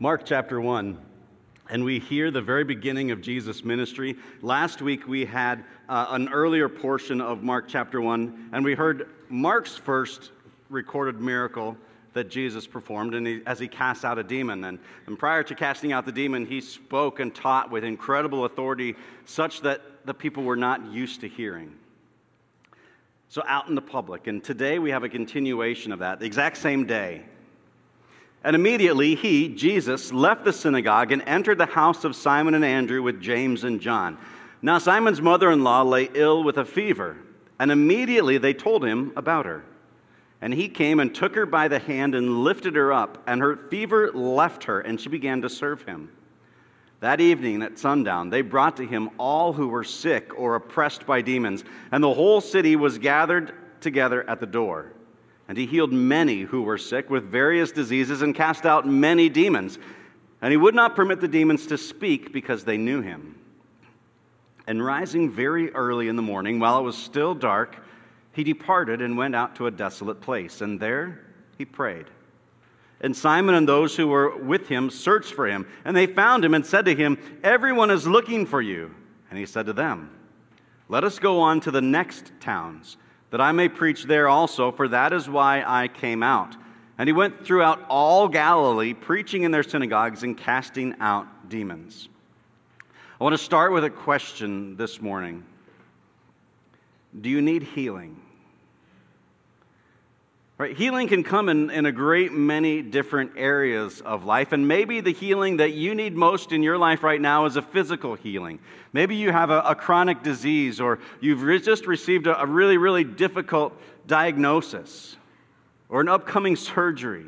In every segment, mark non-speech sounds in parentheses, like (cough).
Mark chapter 1, and we hear the very beginning of Jesus' ministry. Last week we had uh, an earlier portion of Mark chapter 1, and we heard Mark's first recorded miracle that Jesus performed and he, as he cast out a demon. And, and prior to casting out the demon, he spoke and taught with incredible authority, such that the people were not used to hearing. So, out in the public. And today we have a continuation of that, the exact same day. And immediately he, Jesus, left the synagogue and entered the house of Simon and Andrew with James and John. Now, Simon's mother in law lay ill with a fever, and immediately they told him about her. And he came and took her by the hand and lifted her up, and her fever left her, and she began to serve him. That evening at sundown, they brought to him all who were sick or oppressed by demons, and the whole city was gathered together at the door. And he healed many who were sick with various diseases and cast out many demons. And he would not permit the demons to speak because they knew him. And rising very early in the morning, while it was still dark, he departed and went out to a desolate place. And there he prayed. And Simon and those who were with him searched for him. And they found him and said to him, Everyone is looking for you. And he said to them, Let us go on to the next towns that I may preach there also, for that is why I came out. And he went throughout all Galilee, preaching in their synagogues and casting out demons. I want to start with a question this morning Do you need healing? Right? Healing can come in, in a great many different areas of life, and maybe the healing that you need most in your life right now is a physical healing. Maybe you have a, a chronic disease, or you've re- just received a, a really, really difficult diagnosis, or an upcoming surgery.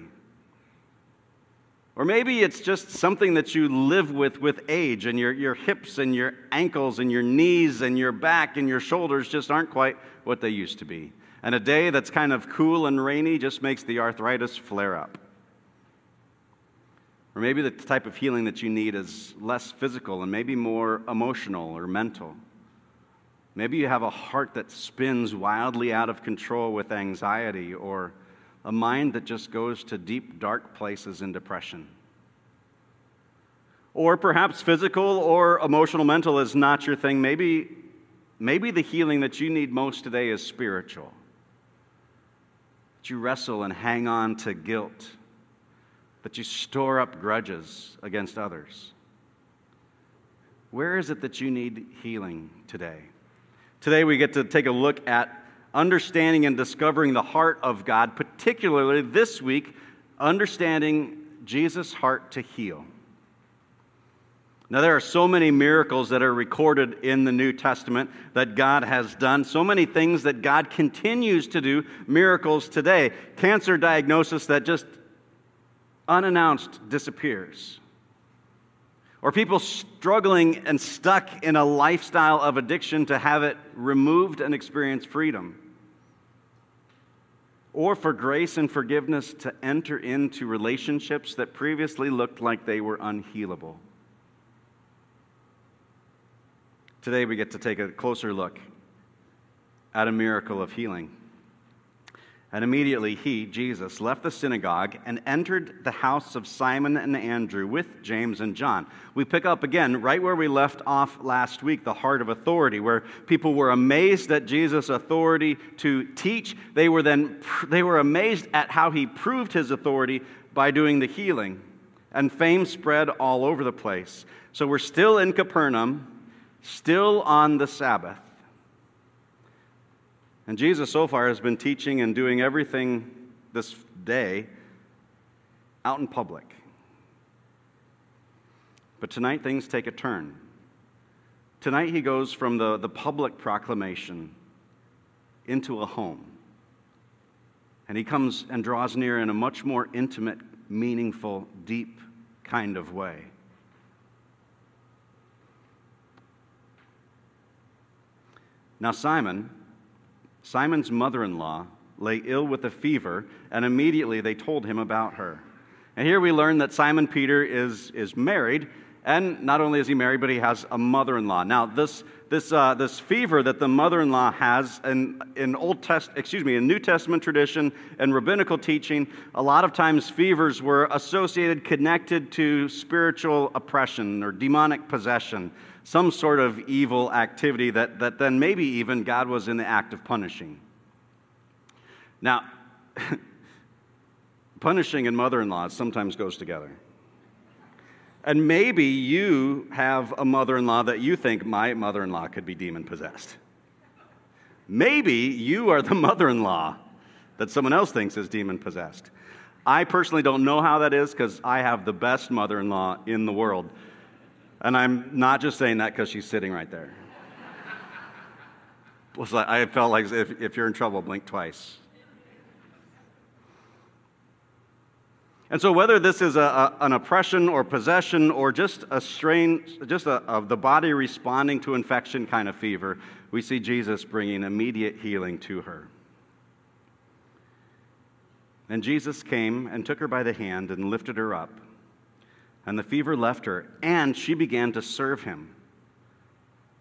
Or maybe it's just something that you live with with age, and your, your hips and your ankles and your knees and your back and your shoulders just aren't quite what they used to be. And a day that's kind of cool and rainy just makes the arthritis flare up. Or maybe the type of healing that you need is less physical and maybe more emotional or mental. Maybe you have a heart that spins wildly out of control with anxiety or a mind that just goes to deep, dark places in depression. Or perhaps physical or emotional mental is not your thing. Maybe, maybe the healing that you need most today is spiritual that you wrestle and hang on to guilt, that you store up grudges against others. Where is it that you need healing today? Today, we get to take a look at understanding and discovering the heart of God, particularly this week, understanding Jesus' heart to heal. Now, there are so many miracles that are recorded in the New Testament that God has done, so many things that God continues to do, miracles today. Cancer diagnosis that just unannounced disappears. Or people struggling and stuck in a lifestyle of addiction to have it removed and experience freedom. Or for grace and forgiveness to enter into relationships that previously looked like they were unhealable. Today we get to take a closer look at a miracle of healing. And immediately he, Jesus, left the synagogue and entered the house of Simon and Andrew with James and John. We pick up again right where we left off last week, the heart of authority, where people were amazed at Jesus' authority to teach. They were then they were amazed at how he proved his authority by doing the healing. And fame spread all over the place. So we're still in Capernaum still on the Sabbath. And Jesus so far has been teaching and doing everything this day out in public. But tonight things take a turn. Tonight he goes from the, the public proclamation into a home. And he comes and draws near in a much more intimate, meaningful, deep kind of way. Now, Simon, Simon's mother in law, lay ill with a fever, and immediately they told him about her. And here we learn that Simon Peter is, is married, And not only is he married, but he has a mother in law. Now, this, this, uh, this fever that the mother in law has in, in Old Test, excuse me, in New Testament tradition and rabbinical teaching, a lot of times fevers were associated, connected to spiritual oppression or demonic possession, some sort of evil activity that, that then maybe even God was in the act of punishing. Now, (laughs) punishing and mother in law sometimes goes together. And maybe you have a mother in law that you think my mother in law could be demon possessed. Maybe you are the (laughs) mother in law that someone else thinks is demon possessed. I personally don't know how that is because I have the best mother in law in the world. And I'm not just saying that because she's sitting right there. (laughs) I felt like if, if you're in trouble, blink twice. And so, whether this is a, a, an oppression or possession or just a strain, just of the body responding to infection kind of fever, we see Jesus bringing immediate healing to her. And Jesus came and took her by the hand and lifted her up. And the fever left her, and she began to serve him.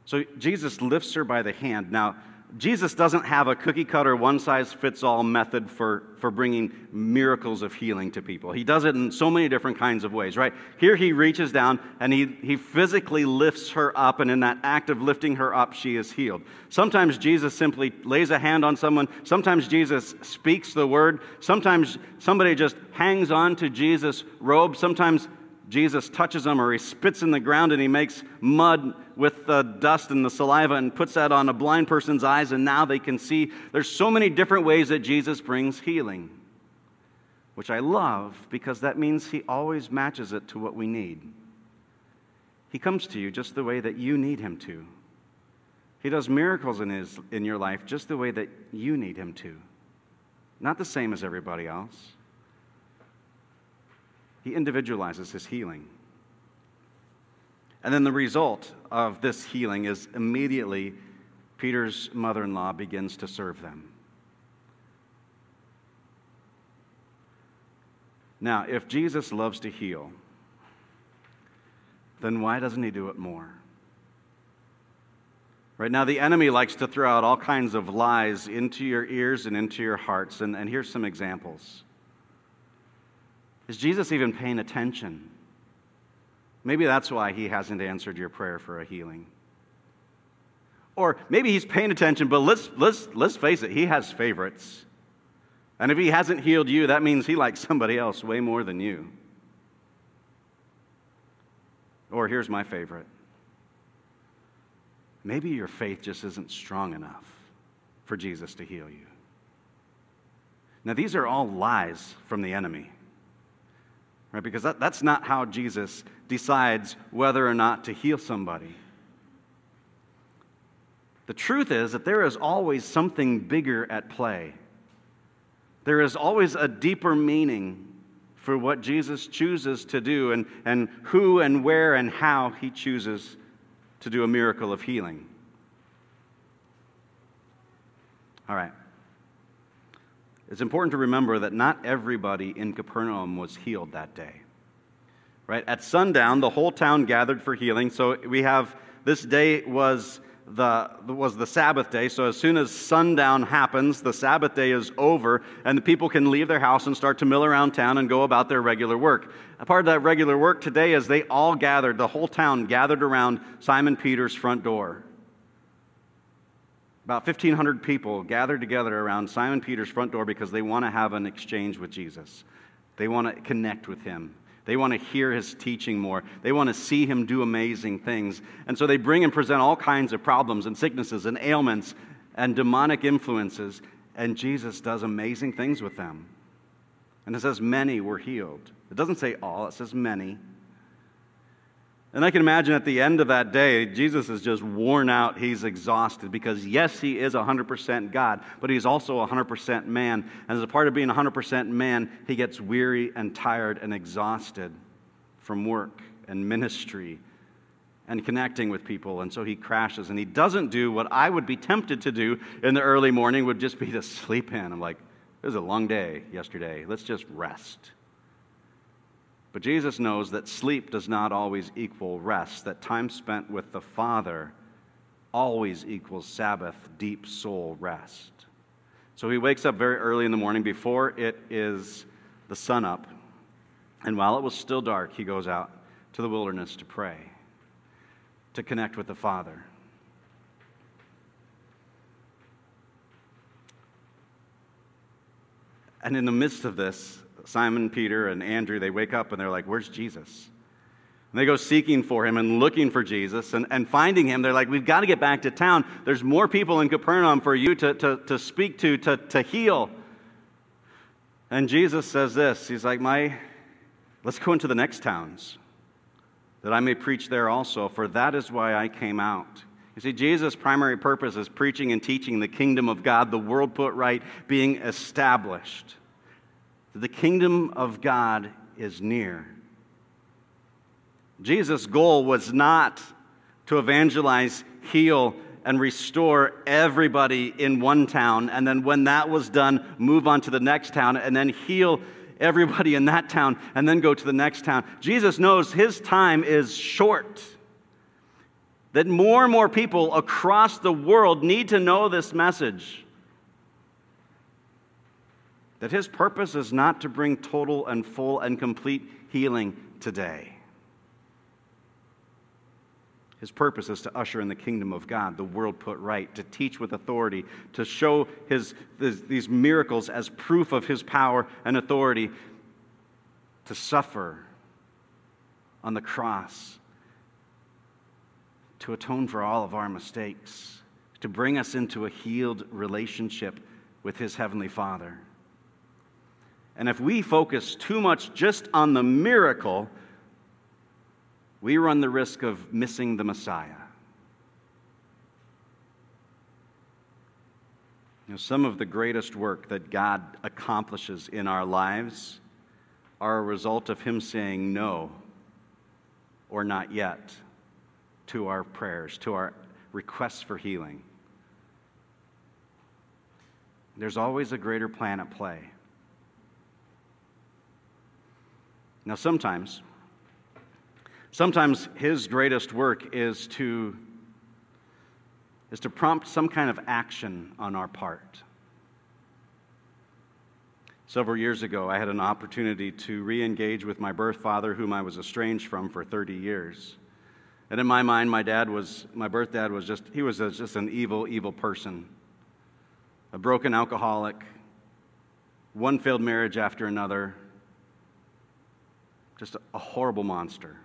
So Jesus lifts her by the hand. Now, Jesus doesn't have a cookie cutter, one size fits all method for, for bringing miracles of healing to people. He does it in so many different kinds of ways, right? Here he reaches down and he, he physically lifts her up, and in that act of lifting her up, she is healed. Sometimes Jesus simply lays a hand on someone. Sometimes Jesus speaks the word. Sometimes somebody just hangs on to Jesus' robe. Sometimes Jesus touches him or he spits in the ground and he makes mud with the dust and the saliva and puts that on a blind person's eyes and now they can see. There's so many different ways that Jesus brings healing, which I love because that means he always matches it to what we need. He comes to you just the way that you need him to. He does miracles in, his, in your life just the way that you need him to, not the same as everybody else. He individualizes his healing. And then the result of this healing is immediately Peter's mother in law begins to serve them. Now, if Jesus loves to heal, then why doesn't he do it more? Right now, the enemy likes to throw out all kinds of lies into your ears and into your hearts. And, and here's some examples. Is Jesus even paying attention? Maybe that's why he hasn't answered your prayer for a healing. Or maybe he's paying attention, but let's, let's, let's face it, he has favorites. And if he hasn't healed you, that means he likes somebody else way more than you. Or here's my favorite maybe your faith just isn't strong enough for Jesus to heal you. Now, these are all lies from the enemy right? Because that, that's not how Jesus decides whether or not to heal somebody. The truth is that there is always something bigger at play. There is always a deeper meaning for what Jesus chooses to do and, and who and where and how he chooses to do a miracle of healing. All right. It's important to remember that not everybody in Capernaum was healed that day. Right? At sundown, the whole town gathered for healing. So we have this day was the, was the Sabbath day. So as soon as sundown happens, the Sabbath day is over, and the people can leave their house and start to mill around town and go about their regular work. A part of that regular work today is they all gathered, the whole town gathered around Simon Peter's front door. About 1,500 people gathered together around Simon Peter's front door because they want to have an exchange with Jesus. They want to connect with him. They want to hear his teaching more. They want to see him do amazing things. And so they bring and present all kinds of problems and sicknesses and ailments and demonic influences. And Jesus does amazing things with them. And it says many were healed. It doesn't say all, it says many. And I can imagine at the end of that day, Jesus is just worn out. He's exhausted because, yes, he is 100% God, but he's also 100% man. And as a part of being 100% man, he gets weary and tired and exhausted from work and ministry and connecting with people. And so he crashes and he doesn't do what I would be tempted to do in the early morning, would just be to sleep in. I'm like, it was a long day yesterday. Let's just rest. But Jesus knows that sleep does not always equal rest, that time spent with the Father always equals Sabbath, deep soul rest. So he wakes up very early in the morning before it is the sun up. And while it was still dark, he goes out to the wilderness to pray, to connect with the Father. And in the midst of this, Simon, Peter, and Andrew, they wake up and they're like, Where's Jesus? And they go seeking for him and looking for Jesus and, and finding him. They're like, We've got to get back to town. There's more people in Capernaum for you to, to, to speak to, to, to heal. And Jesus says this He's like, My, let's go into the next towns that I may preach there also, for that is why I came out. You see, Jesus' primary purpose is preaching and teaching the kingdom of God, the world put right, being established. The kingdom of God is near. Jesus' goal was not to evangelize, heal, and restore everybody in one town, and then when that was done, move on to the next town, and then heal everybody in that town, and then go to the next town. Jesus knows his time is short. That more and more people across the world need to know this message. That his purpose is not to bring total and full and complete healing today. His purpose is to usher in the kingdom of God, the world put right, to teach with authority, to show his, these miracles as proof of his power and authority, to suffer on the cross, to atone for all of our mistakes, to bring us into a healed relationship with his heavenly Father. And if we focus too much just on the miracle, we run the risk of missing the Messiah. You know, some of the greatest work that God accomplishes in our lives are a result of Him saying no or not yet to our prayers, to our requests for healing. There's always a greater plan at play. Now, sometimes, Sometimes his greatest work is to, is to prompt some kind of action on our part. Several years ago, I had an opportunity to re engage with my birth father, whom I was estranged from for 30 years. And in my mind, my dad was, my birth dad was just, he was just an evil, evil person. A broken alcoholic, one failed marriage after another, just a, horrible monster.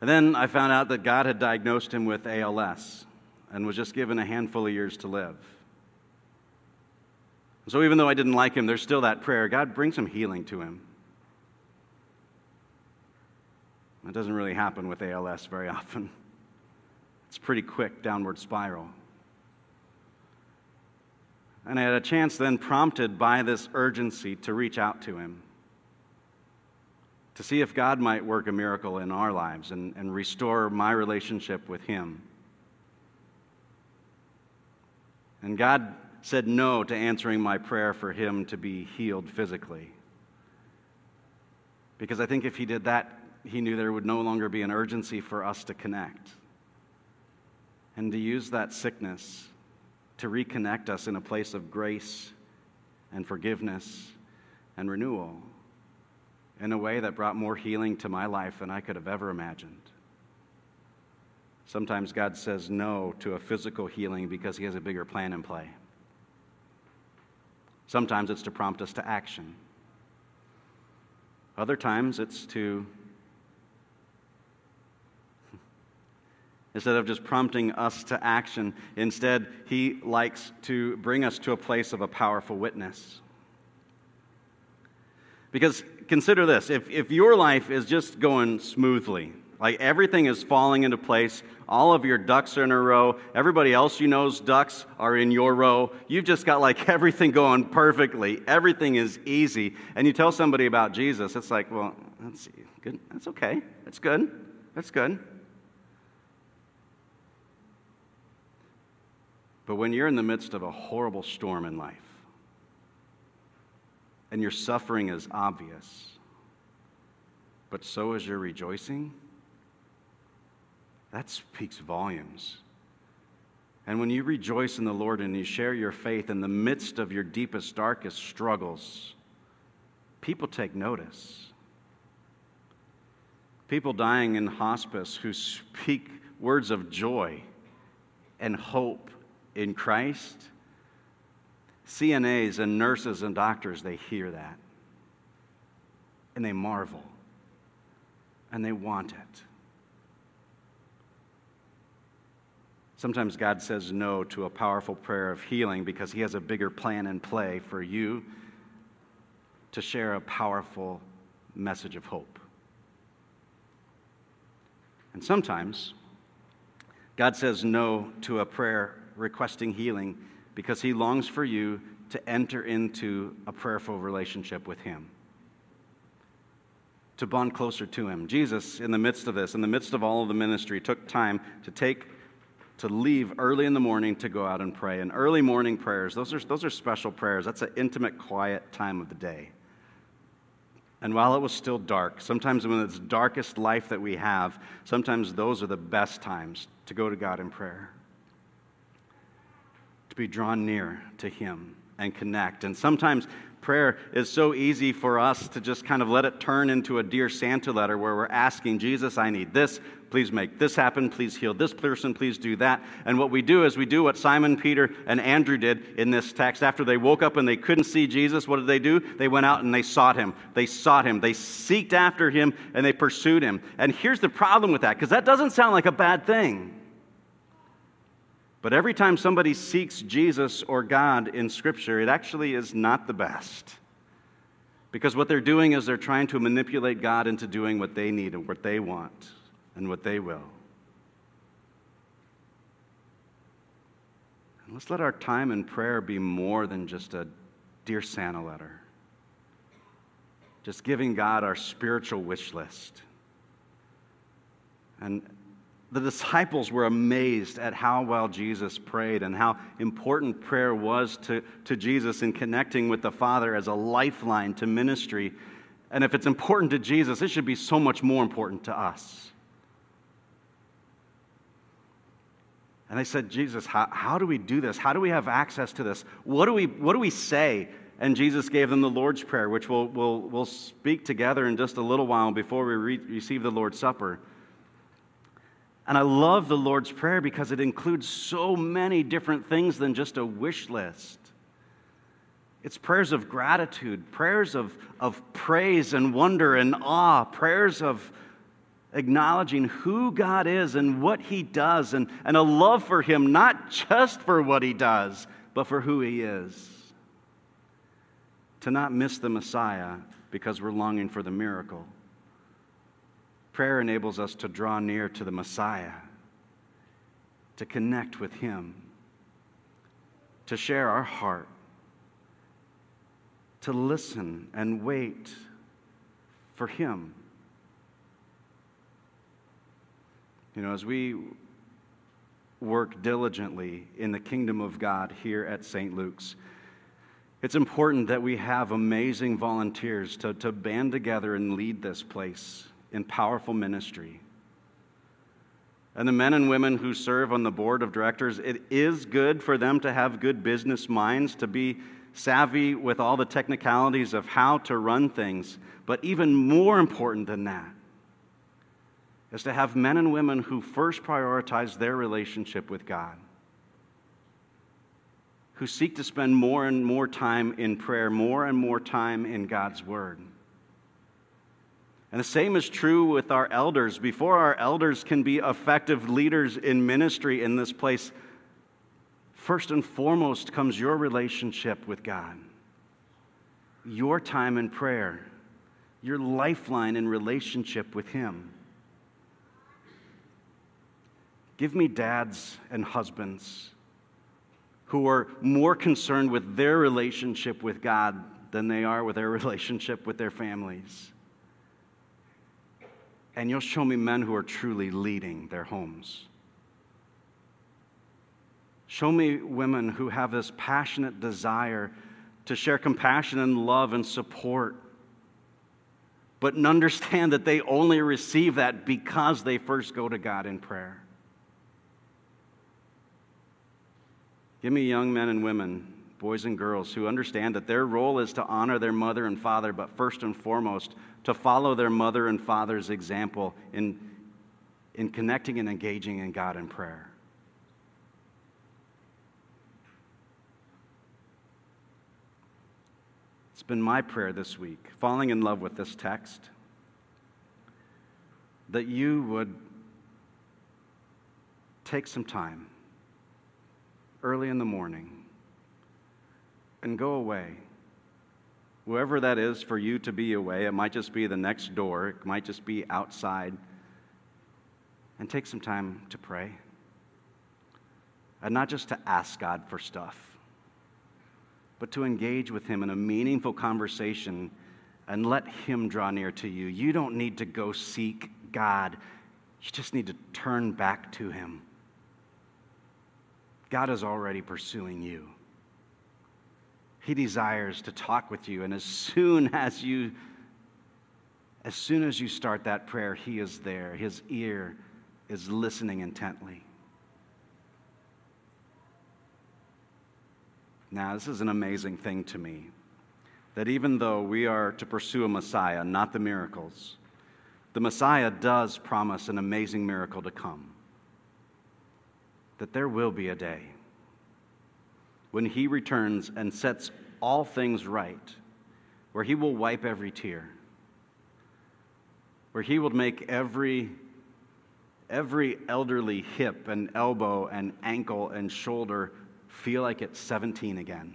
And then I found out that God had diagnosed him with ALS and was just given a handful of years to live. So even though I didn't like him, there's still that prayer God, bring some healing to him. That doesn't really happen with ALS very (laughs) often. It's pretty quick downward spiral. And I had a chance then, prompted by this urgency, to reach out to him to see if God might work a miracle in our lives and, and restore my relationship with Him. And God said no to answering my prayer for him to be healed physically. Because I think if he did that, he knew there would no longer be an urgency for us to connect. And to use that sickness to reconnect us in a place of grace and forgiveness and renewal in a way that brought more healing to my life than I could have ever imagined. Sometimes God says no to a physical healing because He has a bigger plan in play. Sometimes it's to prompt us to action. Other times it's to, instead of just prompting us to action, instead, He likes to bring us to a place of a powerful witness. Because consider this if, if your life is just going smoothly, like everything is falling into place, all of your ducks are in a row, everybody else you know's ducks are in your row, you've just got like (laughs) everything going perfectly, everything is easy, and you tell somebody about Jesus, it's like, well, that's good, that's okay, that's good, that's good. But when you're in the midst of a horrible storm in life, and your suffering is obvious, but so is your rejoicing, that speaks volumes. And when you rejoice in the Lord and you share your faith in the midst of your deepest, darkest struggles, people take notice. People dying in hospice who speak words of joy and hope in Christ. CNAs and nurses and doctors, they hear that. And they marvel. And they want it. Sometimes God says no to a powerful prayer of healing because He has a bigger plan in play for you to share a powerful message of hope. And sometimes God says no to a prayer requesting healing because He longs for you to enter into a prayerful relationship with Him, to bond closer to Him. Jesus, in the midst of this, in the midst of all of the ministry, took time to take to leave early in the morning to go out and pray. And early morning prayers, those are, those are special prayers. That's an intimate, quiet time of the day. And while it was still dark, sometimes when it's darkest life that we have, sometimes those are the best times to go to God in prayer, to be drawn near to Him and connect. And sometimes prayer is so easy for us to just kind of let it turn into a Dear Santa letter where we're asking, Jesus, I need this. Please make this happen. Please heal this person. Please do that. And what we do is we do what Simon, Peter, and Andrew did in this text. After they woke up and they couldn't see Jesus, what did they do? They went out and they sought him. They sought him. They seeked after him and they pursued him. And here's the problem with that, because that doesn't sound like a bad thing. But every time somebody seeks Jesus or God in Scripture, it actually is not the best. Because what they're doing is they're trying to manipulate God into doing what they need and what they want and what they will. And let's let our time in prayer be more than just a Dear Santa letter, just giving God our spiritual wish list. And the disciples were amazed at how well Jesus prayed and how important prayer was to, to Jesus in connecting with the Father as a lifeline to ministry. And if it's important to Jesus, it should be so much more important to us. And they said, Jesus, how, how do we do this? How do we have access to this? What do we, what do we say? And Jesus gave them the Lord's Prayer, which we'll, we'll, we'll speak together in just a little while before we re- receive the Lord's Supper. And I love the Lord's Prayer because it includes so many different things than just a wish list. It's prayers of gratitude, prayers of, of praise and wonder and awe, prayers of acknowledging who God is and what He does, and, and a love for Him, not just for what He does, but for who He is. To not miss the Messiah because we're longing for the miracle. Prayer enables us to draw near to the Messiah, to connect with Him, to share our heart, to listen and wait for Him. You know, as we work diligently in the kingdom of God here at St. Luke's, it's important that we have amazing volunteers to, to band together and lead this place in powerful ministry. And the men and women who serve on the board of directors, it is good for them to have good business minds, to be savvy with all the technicalities of how to run things. But even more important than that is to have men and women who first prioritize their relationship with God, who seek to spend more and more time in prayer, more and more time in God's Word. And the same is true with our elders. Before our elders can be effective leaders in ministry in this place, first and foremost comes your relationship with God, your time in prayer, your lifeline in relationship with Him. Give me dads and husbands who are more concerned with their relationship with God than they are with their (laughs) relationship with their families and you'll show me men who are truly leading their homes. Show me women who have this passionate desire to share compassion and love and support. But understand that they only receive that because they first go to God in prayer. Give me young men and women, boys and girls, who understand that their role is to honor their mother and father, but first and foremost, to follow their mother and father's example in, in connecting and engaging in God in prayer. It's been my prayer this week, falling in love with this text, that you would take some time early in the morning and go away. Whoever that is for you to be away, it might just be the next door, it might just be outside, and take some time to pray. And not just to ask God for stuff but to engage with Him in a meaningful conversation and let Him draw near to you. You don't need to go seek God, you just need to turn back to Him. God is already pursuing you. He desires to talk with you, and as soon as you as soon as you start that prayer, he is there. His ear is listening intently. Now, this is an amazing thing to me that even though we are to pursue a Messiah, not the miracles, the Messiah does promise an amazing miracle to come. That there will be a day when he returns and sets all things right, where he will wipe every tear, where he will make every every elderly hip and elbow and ankle and shoulder feel like it's 17 again.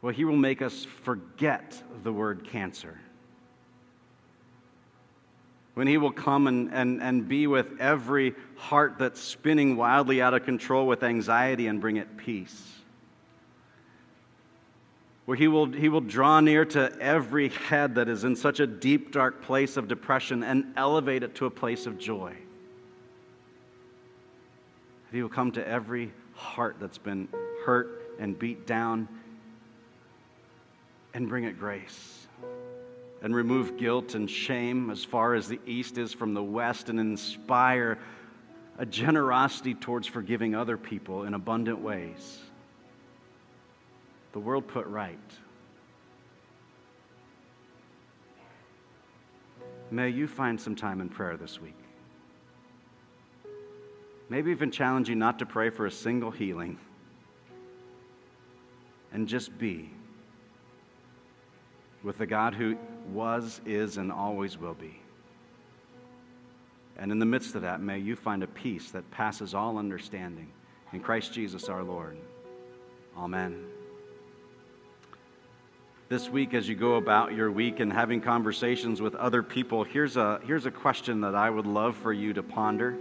Well, He will make us forget the word cancer. When He will come and, and, and be with every heart that's spinning wildly out of control with anxiety and bring it peace. Where he will, he will draw near to every head that is in such a deep, dark place of depression and elevate it to a place of joy He will come to every heart that's been hurt and beat down and bring it grace and remove guilt and shame as far as the east is from the west and inspire a generosity towards forgiving other people in abundant ways. The world put right. May you find some time in prayer this week. Maybe even challenge you not to pray for a single healing and just be with the God who was, is, and always will be. And in the midst of that, may you find a peace that passes all understanding. In Christ Jesus our Lord. Amen. This week, as you go about your week and having conversations with other people, here's a, here's a question that I would love for you to ponder.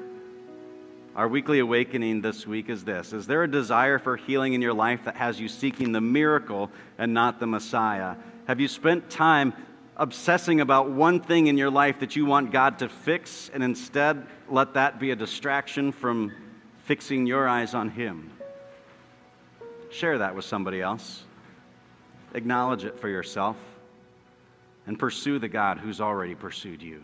Our weekly awakening this week is this Is there a desire for healing in your life that has you seeking the miracle and not the Messiah? Have you spent time obsessing about one thing in your life that you want God to fix and instead let that be a distraction from fixing your eyes on Him? Share that with somebody else. Acknowledge it for yourself and pursue the God who's already pursued you.